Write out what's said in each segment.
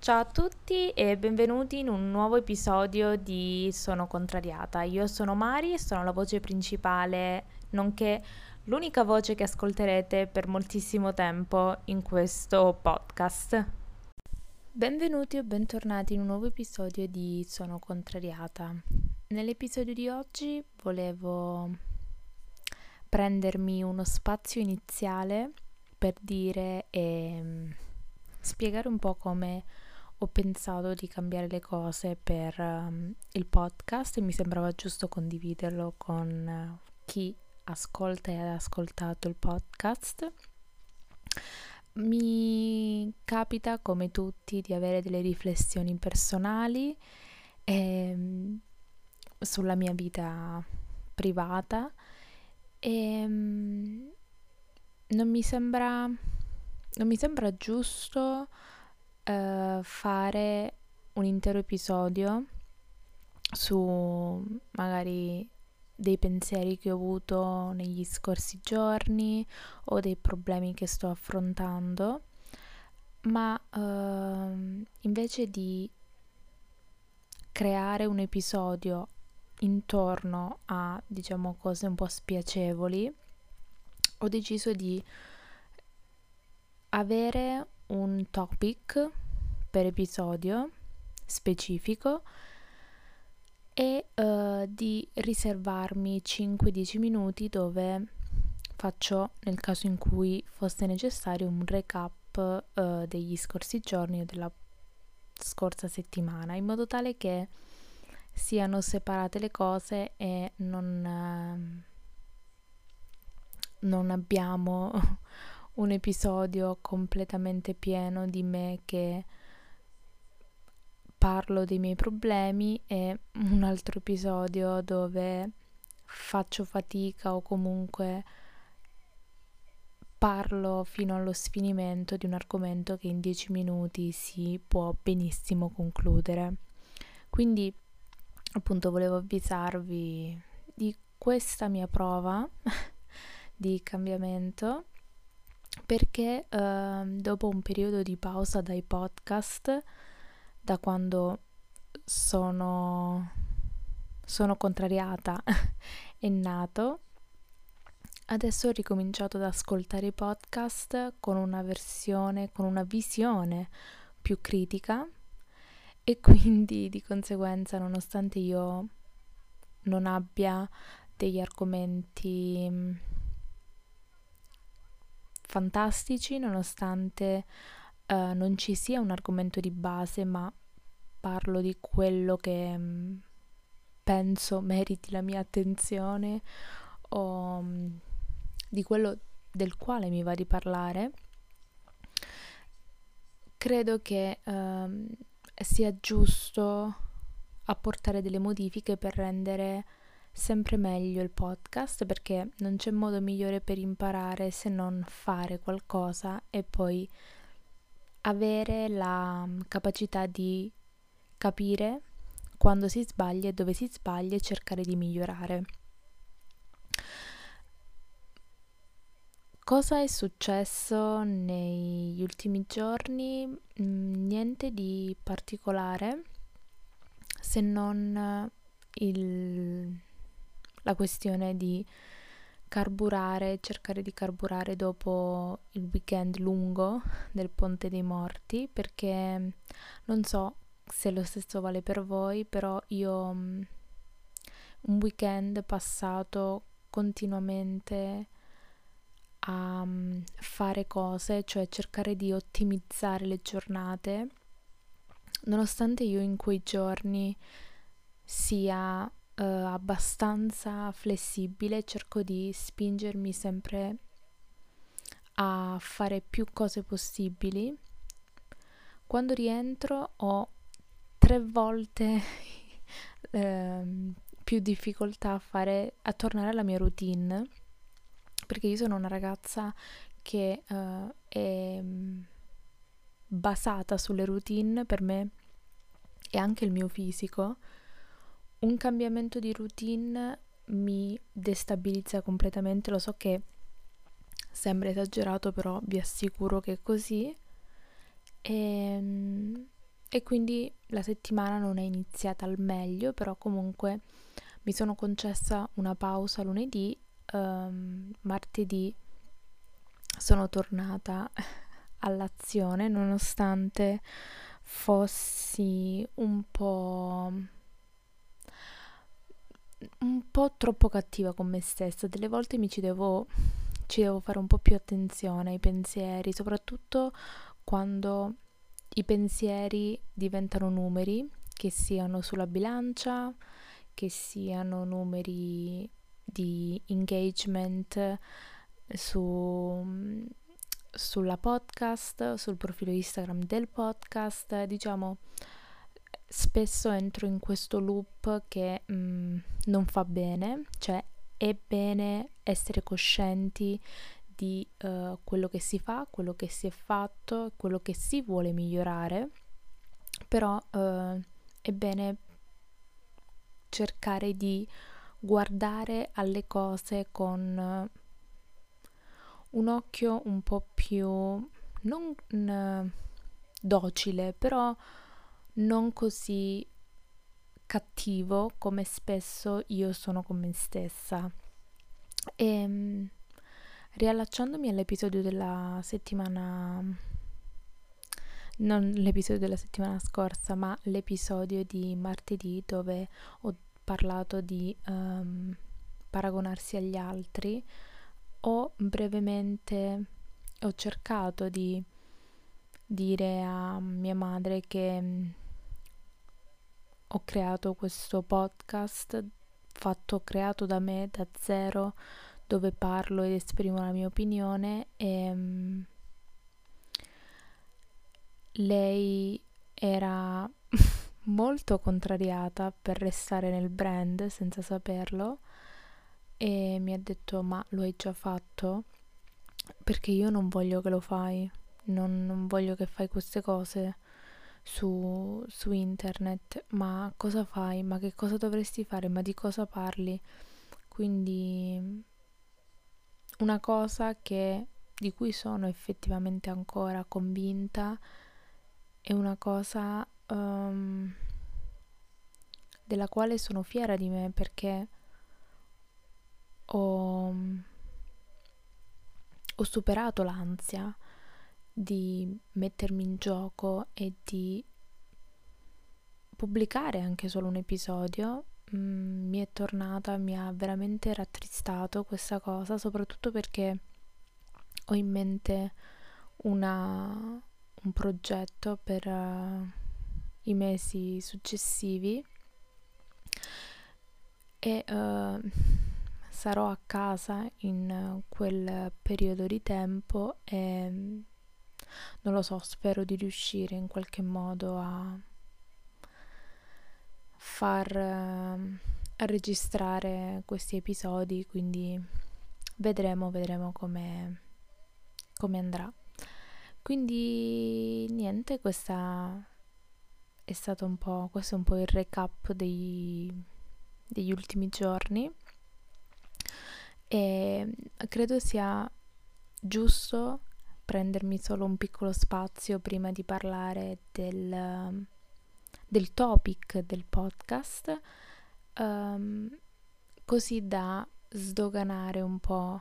Ciao a tutti e benvenuti in un nuovo episodio di Sono contrariata. Io sono Mari e sono la voce principale, nonché l'unica voce che ascolterete per moltissimo tempo in questo podcast. Benvenuti o bentornati in un nuovo episodio di Sono contrariata. Nell'episodio di oggi volevo prendermi uno spazio iniziale per dire e spiegare un po' come ho pensato di cambiare le cose per um, il podcast e mi sembrava giusto condividerlo con uh, chi ascolta e ha ascoltato il podcast. Mi capita, come tutti, di avere delle riflessioni personali eh, sulla mia vita privata e um, non mi sembra, non mi sembra giusto uh, fare un intero episodio su magari dei pensieri che ho avuto negli scorsi giorni o dei problemi che sto affrontando, ma uh, invece di creare un episodio intorno a diciamo cose un po' spiacevoli, ho deciso di avere un topic per episodio specifico e uh, di riservarmi 5-10 minuti dove faccio, nel caso in cui fosse necessario, un recap uh, degli scorsi giorni o della scorsa settimana, in modo tale che siano separate le cose e non, uh, non abbiamo un episodio completamente pieno di me che parlo dei miei problemi e un altro episodio dove faccio fatica o comunque parlo fino allo sfinimento di un argomento che in dieci minuti si può benissimo concludere. Quindi appunto volevo avvisarvi di questa mia prova di cambiamento perché eh, dopo un periodo di pausa dai podcast, da quando sono, sono contrariata, è nato, adesso ho ricominciato ad ascoltare i podcast con una versione, con una visione più critica e quindi di conseguenza nonostante io non abbia degli argomenti fantastici nonostante uh, non ci sia un argomento di base, ma parlo di quello che um, penso meriti la mia attenzione o um, di quello del quale mi va di parlare. Credo che um, sia giusto apportare delle modifiche per rendere sempre meglio il podcast perché non c'è modo migliore per imparare se non fare qualcosa e poi avere la mm, capacità di capire quando si sbaglia e dove si sbaglia e cercare di migliorare. Cosa è successo negli ultimi giorni? Mm, niente di particolare se non il la questione di carburare, cercare di carburare dopo il weekend lungo del Ponte dei Morti, perché non so se lo stesso vale per voi, però io mm, un weekend passato continuamente a mm, fare cose, cioè cercare di ottimizzare le giornate, nonostante io in quei giorni sia eh, abbastanza flessibile, cerco di spingermi sempre a fare più cose possibili. Quando rientro ho tre volte eh, più difficoltà a fare a tornare alla mia routine perché io sono una ragazza che uh, è basata sulle routine per me e anche il mio fisico un cambiamento di routine mi destabilizza completamente, lo so che sembra esagerato, però vi assicuro che è così. E ehm, e quindi la settimana non è iniziata al meglio, però comunque mi sono concessa una pausa lunedì, um, martedì sono tornata all'azione nonostante fossi un po' un po' troppo cattiva con me stessa. Delle volte mi ci devo, ci devo fare un po' più attenzione ai pensieri, soprattutto quando i pensieri diventano numeri, che siano sulla bilancia, che siano numeri di engagement su, sulla podcast, sul profilo Instagram del podcast, diciamo spesso entro in questo loop che mh, mm, non fa bene, cioè è bene essere coscienti di uh, quello che si fa, quello che si è fatto, quello che si vuole migliorare, però uh, è bene cercare di guardare alle cose con uh, un occhio un po' più non docile, però non così cattivo come spesso io sono con me stessa. E ehm, riallacciandomi all'episodio della settimana non l'episodio della settimana scorsa, ma l'episodio di martedì dove ho parlato di um, paragonarsi agli altri, ho brevemente ho cercato di dire a mia madre che ho creato questo podcast fatto, creato da me, da zero, dove parlo ed esprimo la mia opinione e um, lei era molto contrariata per restare nel brand senza saperlo e mi ha detto ma lo hai già fatto? Perché io non voglio che lo fai, non, non voglio che fai queste cose su, su internet, ma cosa fai? Ma che cosa dovresti fare? Ma di cosa parli? Quindi una cosa che, di cui sono effettivamente ancora convinta è una cosa um, della quale sono fiera di me perché ho, ho superato l'ansia di mettermi in gioco e di pubblicare anche solo un episodio mm, mi è tornata, mi ha veramente rattristato questa cosa, soprattutto perché ho in mente una, un progetto per uh, i mesi successivi e uh, sarò a casa in quel periodo di tempo e non lo so, spero di riuscire in qualche modo a far a registrare questi episodi, quindi vedremo, vedremo come, come andrà. Quindi niente, questa è stato un po', questo è un po' il recap dei, degli ultimi giorni e credo sia giusto prendermi solo un piccolo spazio prima di parlare del, del topic del podcast, um, così da sdoganare un po'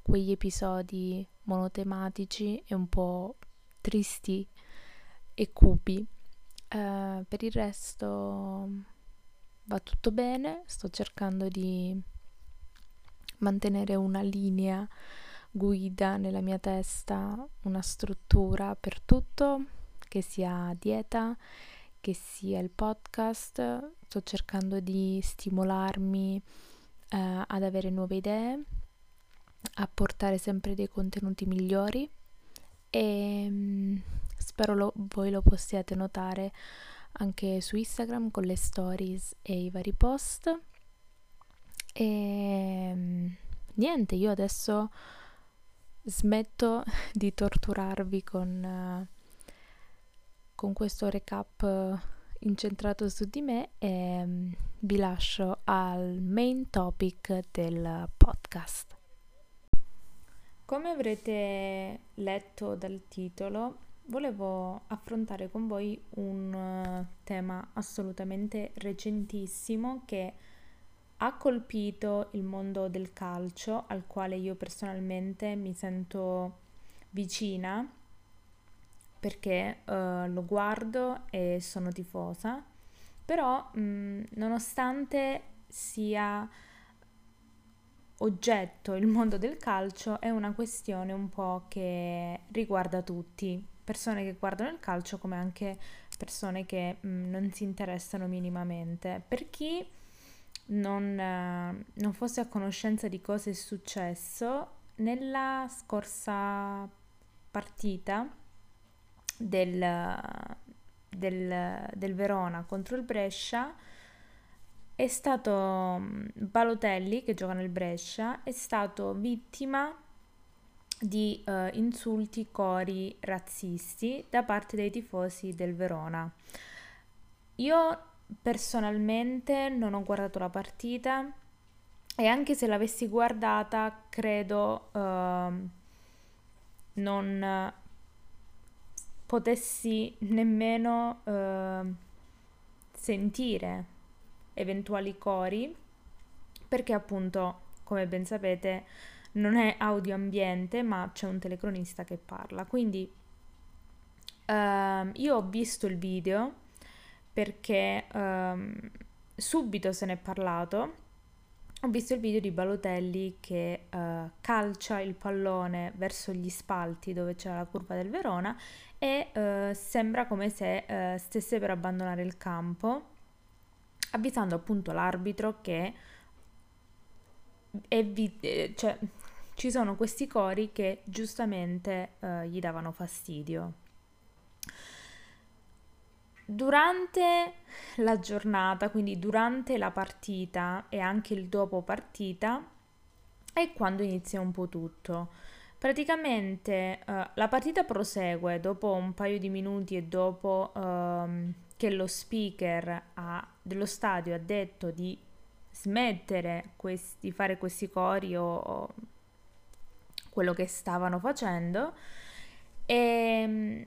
quegli episodi monotematici e un po' tristi e cupi. Uh, per il resto va tutto bene, sto cercando di mantenere una linea guida nella mia testa, una struttura per tutto, che sia dieta, che sia il podcast. Sto cercando di stimolarmi eh, ad avere nuove idee, a portare sempre dei contenuti migliori e mm, spero lo, voi lo possiate notare anche su Instagram con le stories e i vari post. E mm, niente, io adesso smetto di torturarvi con, uh, con questo recap uh, incentrato su di me e um, vi lascio al main topic del podcast. Come avrete letto dal titolo, volevo affrontare con voi un uh, tema assolutamente recentissimo che ha colpito il mondo del calcio, al quale io personalmente mi sento vicina perché uh, lo guardo e sono tifosa, però mh, nonostante sia oggetto il mondo del calcio, è una questione un po' che riguarda tutti, persone che guardano il calcio come anche persone che mh, non si interessano minimamente. Per chi non, eh, non fosse a conoscenza di cosa è successo, nella scorsa partita del, del, del Verona contro il Brescia è stato Balotelli che gioca nel Brescia è stato vittima di uh, insulti cori razzisti da parte dei tifosi del Verona. Io personalmente non ho guardato la partita e anche se l'avessi guardata credo uh, non potessi nemmeno uh, sentire eventuali cori perché appunto come ben sapete non è audio ambiente ma c'è un telecronista che parla. Quindi uh, io ho visto il video perché uh, subito se ne è parlato ho visto il video di Balotelli che uh, calcia il pallone verso gli spalti dove c'è la curva del Verona e uh, sembra come se uh, stesse per abbandonare il campo, avvisando appunto l'arbitro che vi- cioè, ci sono questi cori che giustamente gli davano fastidio. Durante la giornata, quindi durante la partita e anche il dopo partita, è quando inizia un po' tutto. Praticamente uh, la partita prosegue dopo un paio di minuti e dopo uh, che lo speaker ha, dello stadio ha detto di smettere di fare questi cori o, o, quello che stavano facendo e ehm,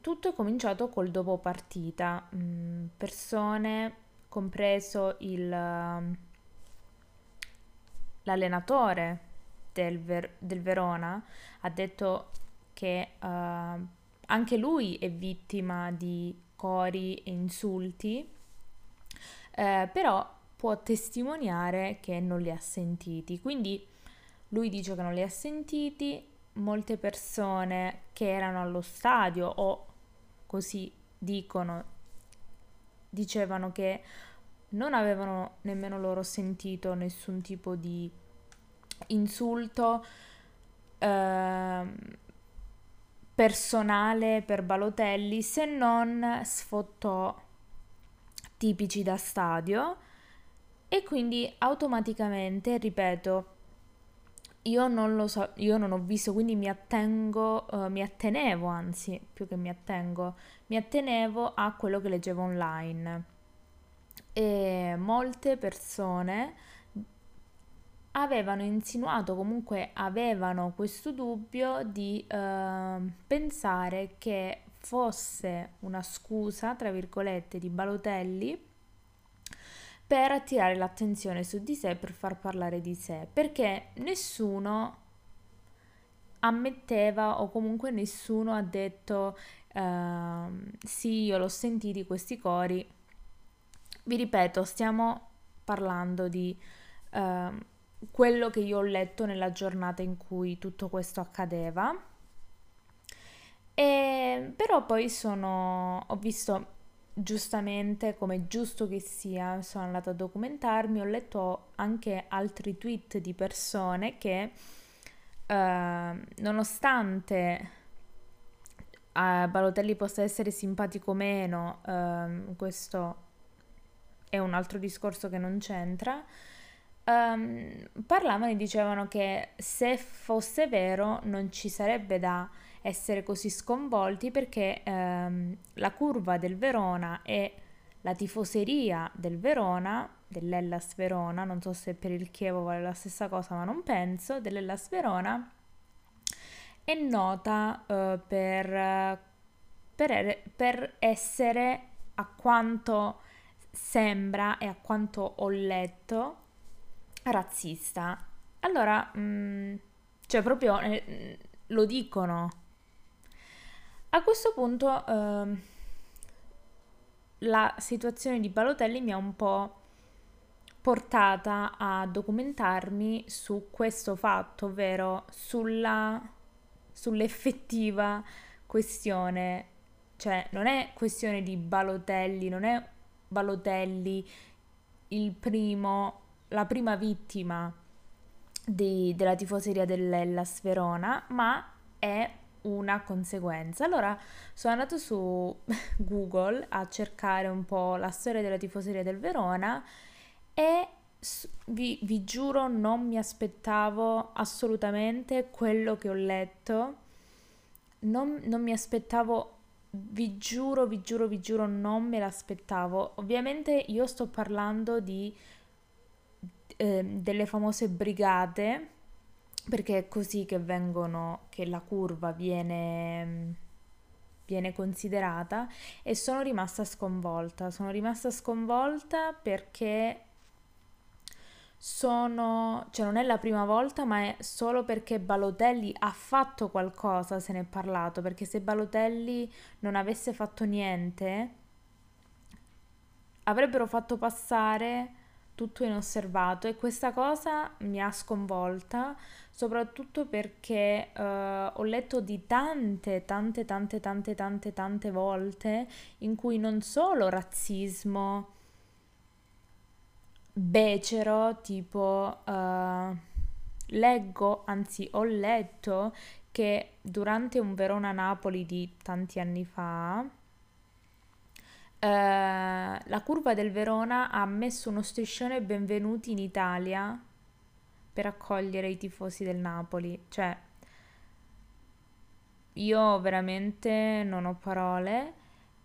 tutto è cominciato col dopo partita, mm, persone, compreso il, l'allenatore del, Ver- del, Verona, ha detto che uh, anche lui è vittima di cori e insulti, eh, però può testimoniare che non li ha sentiti. Quindi lui dice che non li ha sentiti, molte persone che erano allo stadio o così dicono, dicevano che non avevano nemmeno loro sentito nessun tipo di insulto eh, personale per Balotelli se non sfottò tipici da stadio e quindi automaticamente, ripeto, io non lo so, io non ho visto, quindi mi attengo, uh, mi attenevo, anzi, più che mi attengo, mi attenevo a quello che leggevo online. E molte persone avevano insinuato, comunque avevano questo dubbio di uh, pensare che fosse una scusa, tra virgolette, di Balotelli per attirare l'attenzione su di sé, per far parlare di sé, perché nessuno ammetteva o comunque nessuno ha detto uh, sì, io l'ho sentiti questi cori. Vi ripeto, stiamo parlando di uh, quello che io ho letto nella giornata in cui tutto questo accadeva. E, però poi sono, ho visto giustamente, come giusto che sia, sono andata a documentarmi, ho letto anche altri tweet di persone che, eh, nonostante a Balotelli possa essere simpatico o meno, eh, questo è un altro discorso che non c'entra, um, parlavano e dicevano che se fosse vero non ci sarebbe da essere così sconvolti perché ehm, la curva del Verona e la tifoseria del Verona, dell'Ellas Verona, non so se per il Chievo vale la stessa cosa, ma non penso, dell'Ellas Verona, è nota eh, per per, per essere a quanto sembra e a quanto ho letto razzista. Allora, mh, mm, cioè proprio eh, lo dicono. A questo punto eh, la situazione di Balotelli mi ha un po' portata a documentarmi su questo fatto, ovvero sulla, sull'effettiva questione, cioè non è questione di Balotelli, non è Balotelli il primo, la prima vittima di, della tifoseria dell'Ellas Verona, ma è una conseguenza. Allora sono andato su Google a cercare un po' la storia della tifoseria del Verona e vi, vi giuro non mi aspettavo assolutamente quello che ho letto, non, non mi aspettavo vi giuro, vi giuro, vi giuro, non me l'aspettavo. Ovviamente io sto parlando di eh, delle famose brigate, perché è così che vengono, che la curva viene viene considerata e sono rimasta sconvolta. Sono rimasta sconvolta perché sono, cioè non è la prima volta, ma è solo perché Balotelli ha fatto qualcosa, se ne è parlato, perché se Balotelli non avesse fatto niente, avrebbero fatto passare tutto inosservato e questa cosa mi ha sconvolta, soprattutto perché uh, ho letto di tante, tante, tante, tante, tante, tante volte in cui non solo razzismo, becero, tipo uh, leggo, anzi ho letto che durante un Verona-Napoli di tanti anni fa uh, la curva del Verona ha messo uno striscione benvenuti in Italia per accogliere i tifosi del Napoli. Cioè, io veramente non ho parole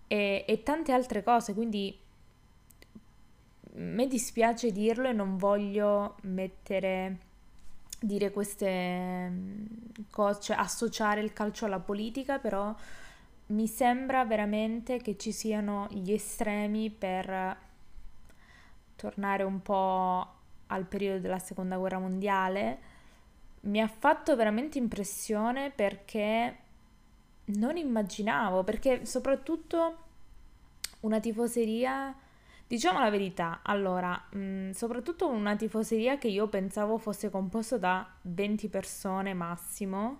e, e tante altre cose, quindi me dispiace dirlo e non voglio mettere, dire queste mm, cose, cioè associare il calcio alla politica, però mi sembra veramente che ci siano gli estremi per tornare un po' al periodo della seconda guerra mondiale. Mi ha fatto veramente impressione perché non immaginavo, perché soprattutto una tifoseria Diciamo la verità, allora, mh, mm, soprattutto una tifoseria che io pensavo fosse composta da 20 persone massimo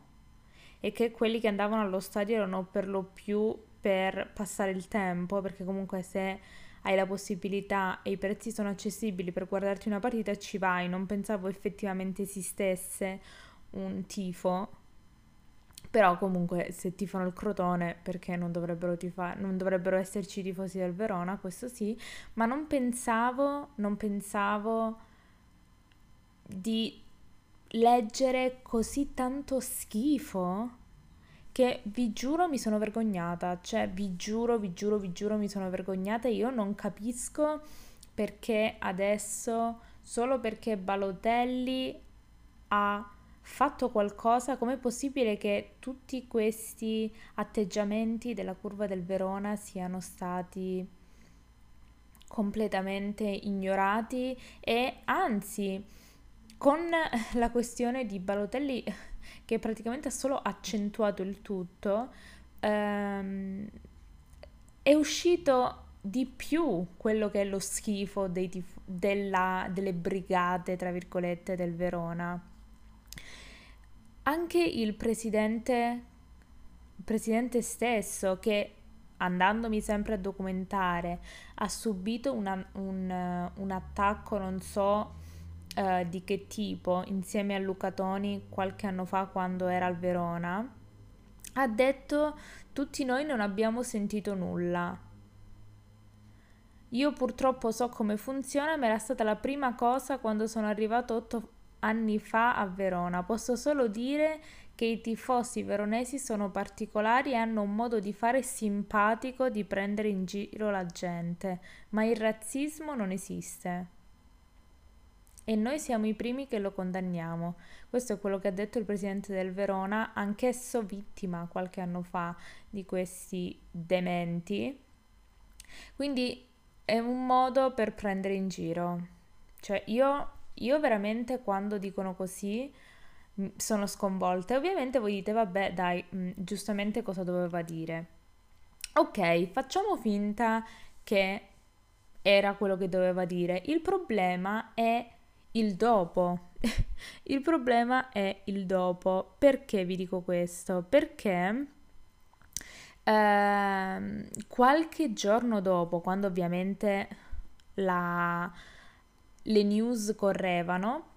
e che quelli che andavano allo stadio erano per lo più per passare il tempo, perché comunque se hai la possibilità e i prezzi sono accessibili per guardarti una partita ci vai, non pensavo effettivamente esistesse un tifo però comunque se tifano il Crotone perché non dovrebbero, tifa- non dovrebbero esserci tifosi del Verona, questo sì, ma non pensavo, non pensavo di leggere così tanto schifo che vi giuro mi sono vergognata, cioè vi giuro, vi giuro, vi giuro mi sono vergognata. E io non capisco perché adesso, solo perché Balotelli ha fatto qualcosa, com'è possibile che tutti questi atteggiamenti della curva del Verona siano stati completamente ignorati? E anzi con la questione di Balotelli che praticamente ha solo accentuato il tutto ehm, è uscito di più quello che è lo schifo tif- della, delle brigate tra virgolette del Verona. Anche il presidente, presidente stesso che andandomi sempre a documentare ha subito una, un, un, attacco non so uh, di che tipo insieme a Luca Toni qualche anno fa quando era al Verona ha detto tutti noi non abbiamo sentito nulla io purtroppo so come funziona ma era stata la prima cosa quando sono arrivato otto anni fa a Verona. Posso solo dire che i tifosi veronesi sono particolari e hanno un modo di fare simpatico di prendere in giro la gente, ma il razzismo non esiste. E noi siamo i primi che lo condanniamo. Questo è quello che ha detto il presidente del Verona, anch'esso vittima qualche anno fa di questi dementi. Quindi è un modo per prendere in giro. Cioè io, io veramente quando dicono così sono sconvolta ovviamente voi dite vabbè dai, mh, giustamente cosa doveva dire. Ok, facciamo finta che era quello che doveva dire. Il problema è il dopo. il problema è il dopo. Perché vi dico questo? Perché eh, qualche giorno dopo, quando ovviamente la, le news correvano,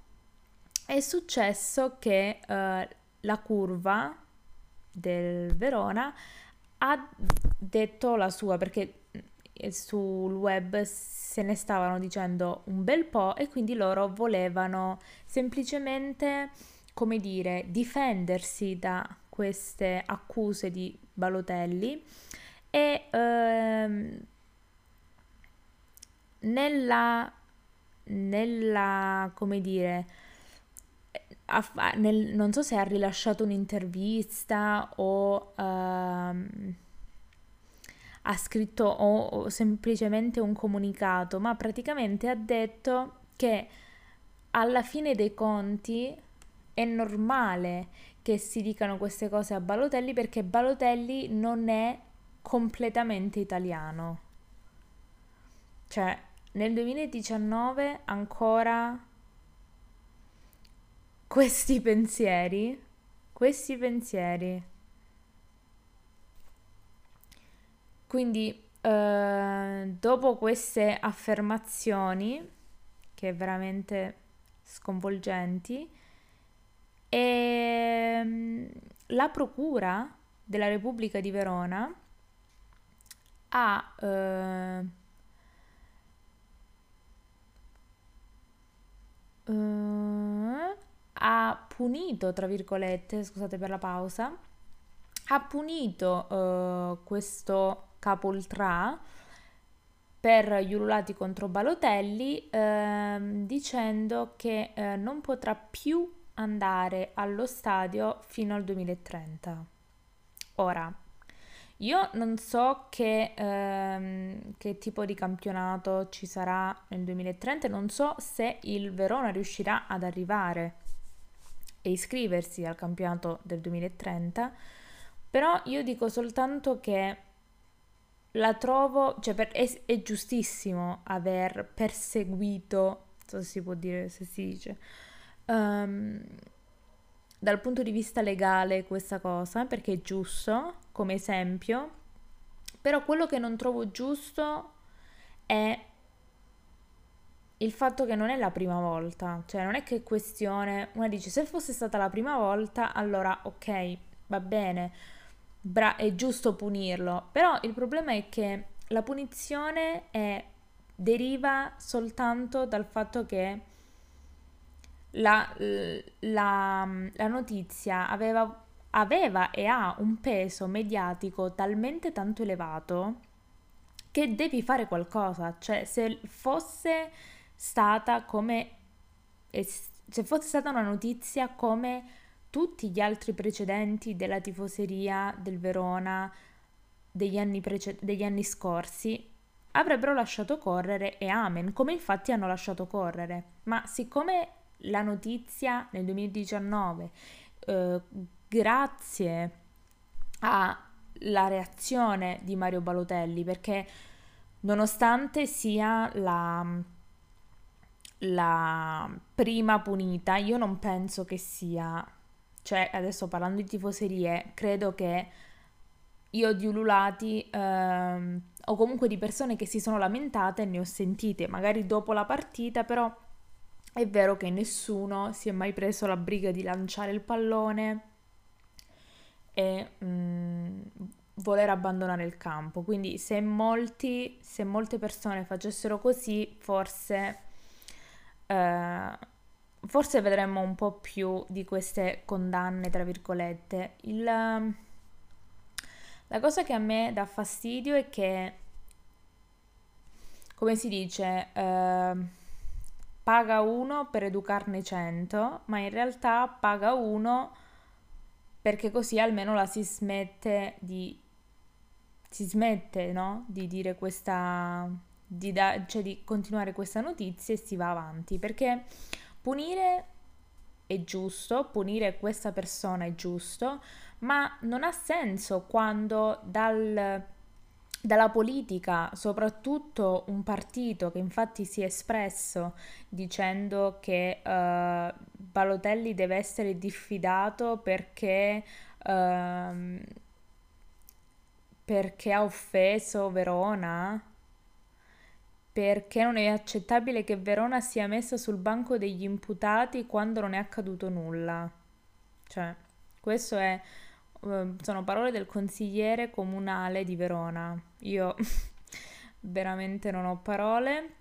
è successo che eh, la curva del Verona ha detto la sua perché sul web se ne stavano dicendo un bel po' e quindi loro volevano semplicemente, come dire, difendersi da queste accuse di Balotelli e ehm, nella, nella, come dire, ha, nel, non so se ha rilasciato un'intervista o... Ehm, ha scritto o, o semplicemente un comunicato, ma praticamente ha detto che alla fine dei conti è normale che si dicano queste cose a Balotelli perché Balotelli non è completamente italiano. Cioè, nel 2019 ancora questi pensieri, questi pensieri Quindi eh, dopo queste affermazioni, che veramente sconvolgenti, e, ehm, la Procura della Repubblica di Verona ha eh, Uh, ha punito, tra virgolette, scusate per la pausa, ha punito uh, questo Capoltrà per gli ululati contro Balotelli eh, dicendo che eh, non potrà più andare allo stadio fino al 2030. Ora, io non so che, ehm, che, tipo di campionato ci sarà nel 2030, non so se il Verona riuscirà ad arrivare e iscriversi al campionato del 2030, però io dico soltanto che la trovo, cioè per, è, è, giustissimo aver perseguito, non so se si può dire, se si dice, um, dal punto di vista legale questa cosa, perché è giusto come esempio, però quello che non trovo giusto è il fatto che non è la prima volta, cioè non è che questione, una dice se fosse stata la prima volta, allora ok, va bene, bra- è giusto punirlo, però il problema è che la punizione è, deriva soltanto dal fatto che la, la, la notizia aveva, aveva e ha un peso mediatico talmente tanto elevato che devi fare qualcosa, cioè se fosse stata come se fosse stata una notizia come tutti gli altri precedenti della tifoseria del Verona degli anni, prece- degli anni scorsi avrebbero lasciato correre e amen, come infatti hanno lasciato correre. Ma siccome la notizia nel 2019, eh, grazie alla reazione di Mario Balotelli, perché nonostante sia la, la prima punita, io non penso che sia cioè, adesso parlando di tifoserie, credo che io di ululati ehm, o comunque di persone che si sono lamentate ne ho sentite, magari dopo la partita, però è vero che nessuno si è mai preso la briga di lanciare il pallone e mh, mm, voler abbandonare il campo. Quindi se molti, se molte persone facessero così, forse eh, forse vedremo un po' più di queste condanne, tra virgolette. Il, la cosa che a me dà fastidio è che, come si dice, eh, paga uno per educarne cento, ma in realtà paga uno perché così almeno la si smette di si smette, no? Di dire questa di, da, cioè di continuare questa notizia e si va avanti, perché punire è giusto, punire questa persona è giusto, ma non ha senso quando dal dalla politica, soprattutto un partito che infatti si è espresso dicendo che uh, Balotelli deve essere diffidato perché, uh, perché ha offeso Verona, perché non è accettabile che Verona sia messa sul banco degli imputati quando non è accaduto nulla. Cioè, questo è Ehm, sono parole del consigliere comunale di Verona. Io veramente non ho parole.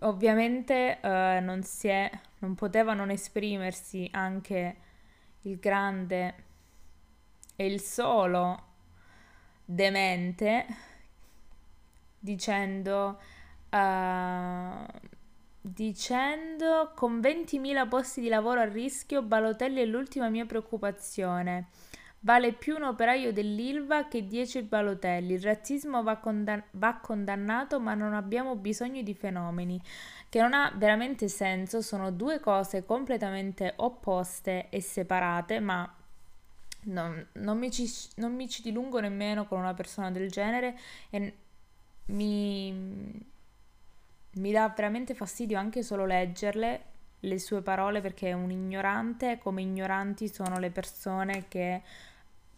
Ovviamente uh, non è, non poteva non esprimersi anche il grande e il solo demente dicendo uh, dicendo con 20.000 posti di lavoro a rischio Balotelli è l'ultima mia preoccupazione. Vale più un operaio dell'Ilva che 10 Balotelli. Il razzismo va, condan- va condannato ma non abbiamo bisogno di fenomeni. Che non ha veramente senso, sono due cose completamente opposte e separate, ma non, non, mi, ci, non mi ci dilungo nemmeno con una persona del genere e mi mi dà veramente fastidio anche solo leggerle, le sue parole, perché è un ignorante, come ignoranti sono le persone che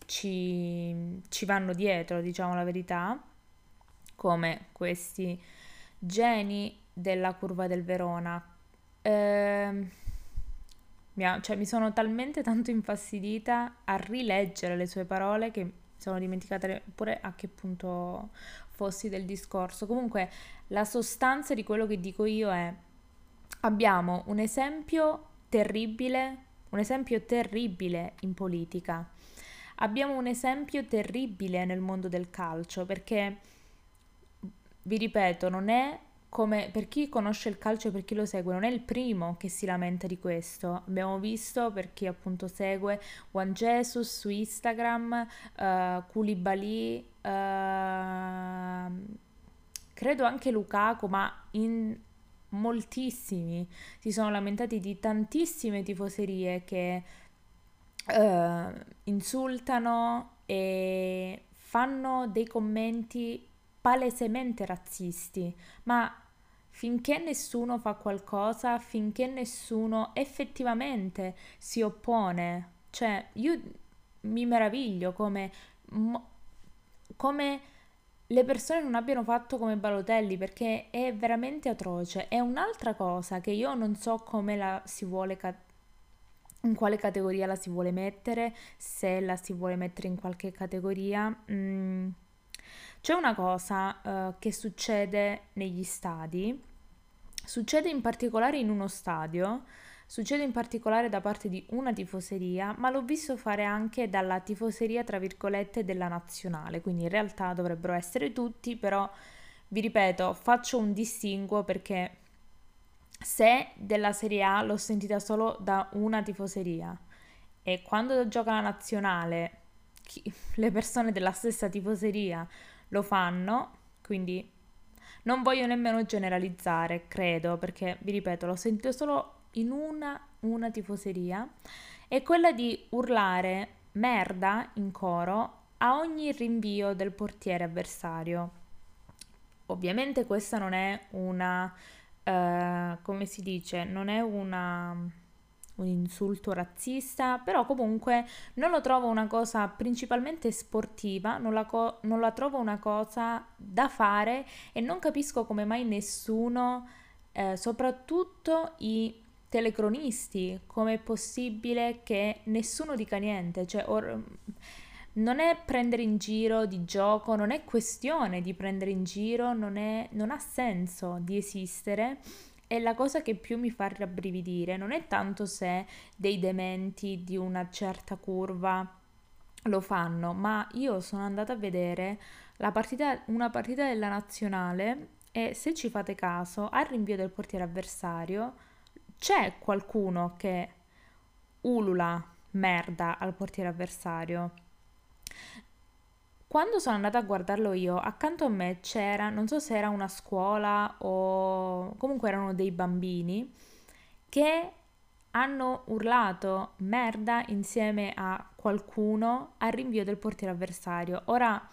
ci, ci vanno dietro, diciamo la verità, come questi geni della curva del Verona. Eh, cioè, mi sono talmente tanto infastidita a rileggere le sue parole che sono dimenticata pure a che punto fossi del discorso. Comunque la sostanza di quello che dico io è abbiamo un esempio terribile, un esempio terribile in politica. Abbiamo un esempio terribile nel mondo del calcio perché vi ripeto, non è come per chi conosce il calcio per chi lo segue, non è il primo che si lamenta di questo. Abbiamo visto per chi appunto segue Juan Jesus su Instagram, uh, Koulibaly, uh, credo anche Lukaku, ma in moltissimi si sono lamentati di tantissime tifoserie che uh, insultano e fanno dei commenti palesemente razzisti, ma finché nessuno fa qualcosa, finché nessuno effettivamente si oppone, cioè io mi meraviglio come, come le persone non abbiano fatto come Balotelli perché è veramente atroce. È un'altra cosa che io non so come la si vuole ca- in quale categoria la si vuole mettere, se la si vuole mettere in qualche categoria. Mm c'è una cosa uh, che succede negli stadi, succede in particolare in uno stadio, succede in particolare da parte di una tifoseria, ma l'ho visto fare anche dalla tifoseria, tra virgolette, della nazionale, quindi in realtà dovrebbero essere tutti, però vi ripeto, faccio un distinguo perché se della Serie A l'ho sentita solo da una tifoseria e quando gioca la nazionale chi, le persone della stessa tifoseria lo fanno, quindi non voglio nemmeno generalizzare, credo, perché vi ripeto, l'ho sentito solo in una, una tifoseria, è quella di urlare merda in coro a ogni rinvio del portiere avversario. Ovviamente questa non è una, uh, come si dice, non è una un insulto razzista, però comunque non lo trovo una cosa principalmente sportiva, non la, co- non la trovo una cosa da fare e non capisco come mai nessuno, eh, soprattutto i telecronisti, come è possibile che nessuno dica niente, cioè or- non è prendere in giro di gioco, non è questione di prendere in giro, non, è, non ha senso di esistere e la cosa che più mi fa rabbrividire non è tanto se dei dementi di una certa curva lo fanno, ma io sono andata a vedere partita, una partita della nazionale E se ci fate caso, al rinvio del portiere avversario c'è qualcuno che ulula merda al portiere avversario. Quando sono andata a guardarlo io, accanto a me c'era, non so se era una scuola o comunque erano dei bambini che hanno urlato merda insieme a qualcuno al rinvio del portiere avversario. Ora,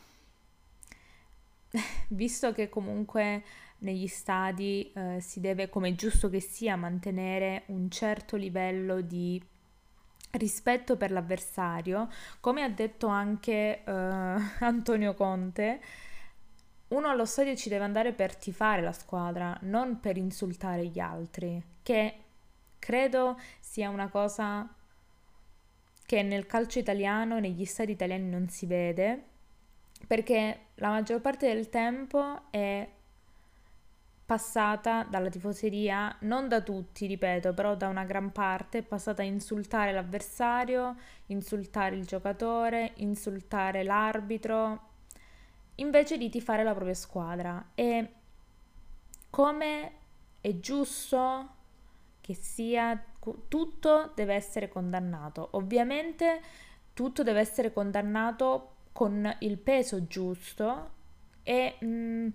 visto che comunque negli stadi eh, si deve, come giusto che sia, mantenere un certo livello di rispetto per l'avversario, come ha detto anche eh, Antonio Conte, uno allo stadio ci deve andare per tifare la squadra, non per insultare gli altri, che credo sia una cosa che nel calcio italiano, negli stadi italiani non si vede, perché la maggior parte del tempo è passata dalla tifoseria, non da tutti, ripeto, però da una gran parte, è passata a insultare l'avversario, insultare il giocatore, insultare l'arbitro, invece di tifare la propria squadra. E come è giusto che sia, tutto deve essere condannato. Ovviamente tutto deve essere condannato con il peso giusto e... Mh, mm,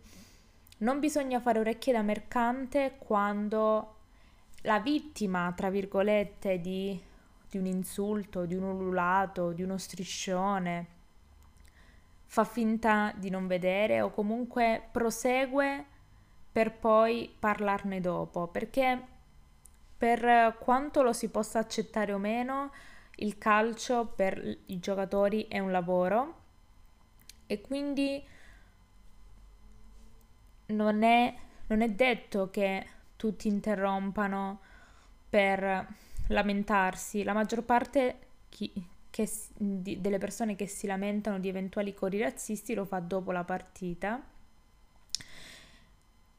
non bisogna fare orecchie da mercante quando la vittima, tra virgolette, di, di un insulto, di un ululato, di uno striscione, fa finta di non vedere o comunque prosegue per poi parlarne dopo, perché per quanto lo si possa accettare o meno, il calcio per i giocatori è un lavoro e quindi non è, non è detto che tutti interrompano per lamentarsi. La maggior parte chi, che, di, delle persone che si lamentano di eventuali cori razzisti lo fa dopo la partita.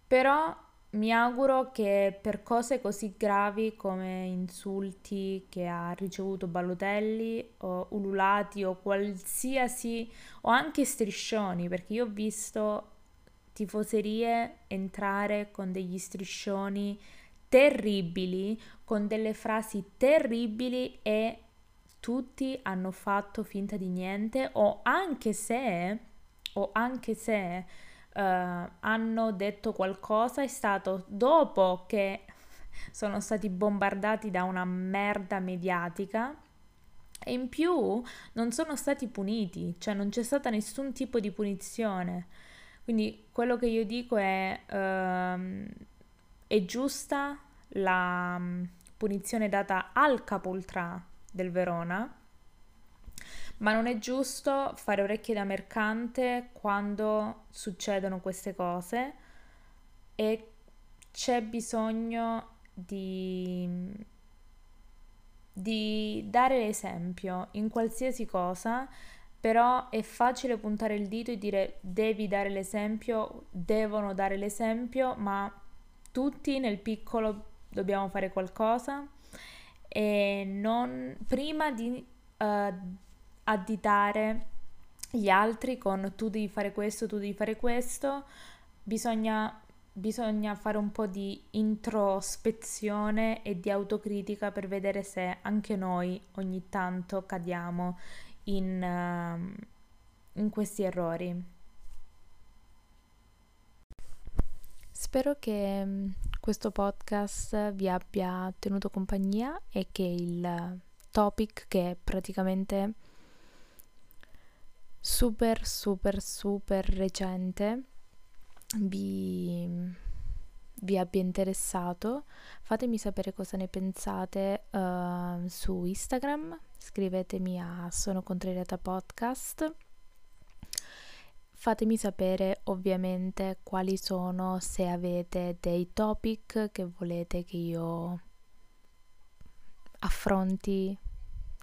Però mi auguro che per cose così gravi come insulti che ha ricevuto Balotelli o ululati o qualsiasi o anche striscioni, perché io ho visto tifoserie entrare con degli striscioni terribili, con delle frasi terribili e tutti hanno fatto finta di niente o anche se, o anche se uh, hanno detto qualcosa è stato dopo che sono stati bombardati da una merda mediatica e in più non sono stati puniti, cioè non c'è stata nessun tipo di punizione. Quindi quello che io dico è, uh, è giusta la um, punizione data al capoltrà del Verona, ma non è giusto fare orecchie da mercante quando succedono queste cose e c'è bisogno di, di dare l'esempio in qualsiasi cosa però è facile puntare il dito e dire devi dare l'esempio, devono dare l'esempio, ma tutti nel piccolo dobbiamo fare qualcosa e non prima di uh, additare gli altri con tu devi fare questo, tu devi fare questo, bisogna, bisogna fare un po' di introspezione e di autocritica per vedere se anche noi ogni tanto cadiamo in, uh, in questi errori. Spero che mm, questo podcast vi abbia tenuto compagnia e che il topic che è praticamente super super super recente vi, vi abbia interessato fatemi sapere cosa ne pensate uh, su Instagram scrivetemi a Sono Contrariata Podcast. Fatemi sapere ovviamente quali sono, se avete dei topic che volete che io affronti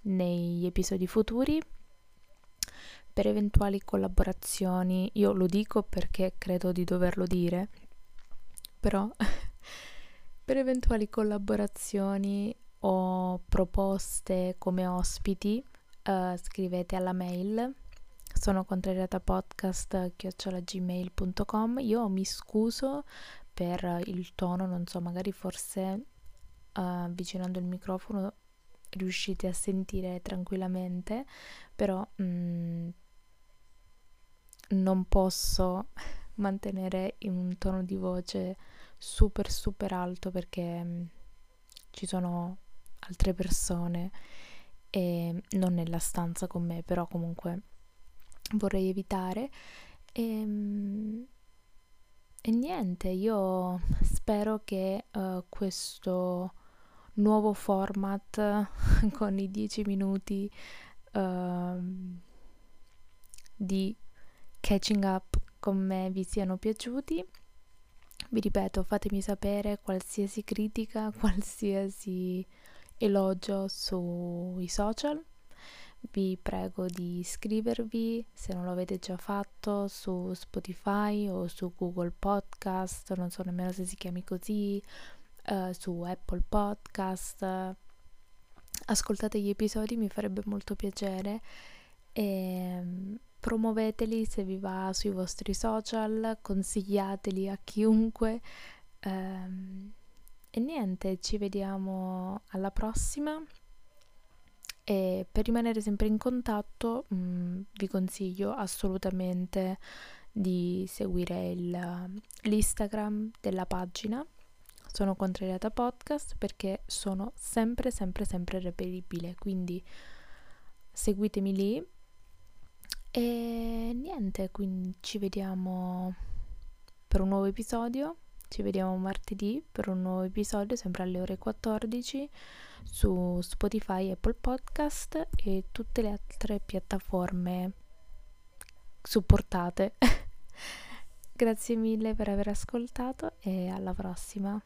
negli episodi futuri. Per eventuali collaborazioni, io lo dico perché credo di doverlo dire, però per eventuali collaborazioni o proposte come ospiti, uh, scrivete alla mail. Sono contrariatapodcast.gmail.com Io mi scuso per il tono, non so, magari forse uh, avvicinando il microfono riuscite a sentire tranquillamente, però mm, non posso mantenere un tono di voce super super alto perché mm, ci sono altre persone e non nella stanza con me, però comunque vorrei evitare. E, mm, e niente, io spero che uh, questo nuovo format con i 10 minuti uh, di catching up con me vi siano piaciuti. Vi ripeto, fatemi sapere qualsiasi critica, qualsiasi elogio sui social. Vi prego di iscrivervi se non lo avete già fatto su Spotify o su Google Podcast, non so nemmeno se si chiami così, uh, su Apple Podcast. Ascoltate gli episodi, mi farebbe molto piacere e mm, promuoveteli se vi va sui vostri social, consigliateli a chiunque. Um, e niente, ci vediamo alla prossima. E per rimanere sempre in contatto mh, mm, vi consiglio assolutamente di seguire il, l'Instagram della pagina. Sono contrariata podcast perché sono sempre sempre sempre reperibile quindi seguitemi lì. E niente quindi ci vediamo per un nuovo episodio ci vediamo martedì per un nuovo episodio sempre alle ore 14 su Spotify, Apple Podcast e tutte le altre piattaforme supportate. Grazie mille per aver ascoltato e alla prossima.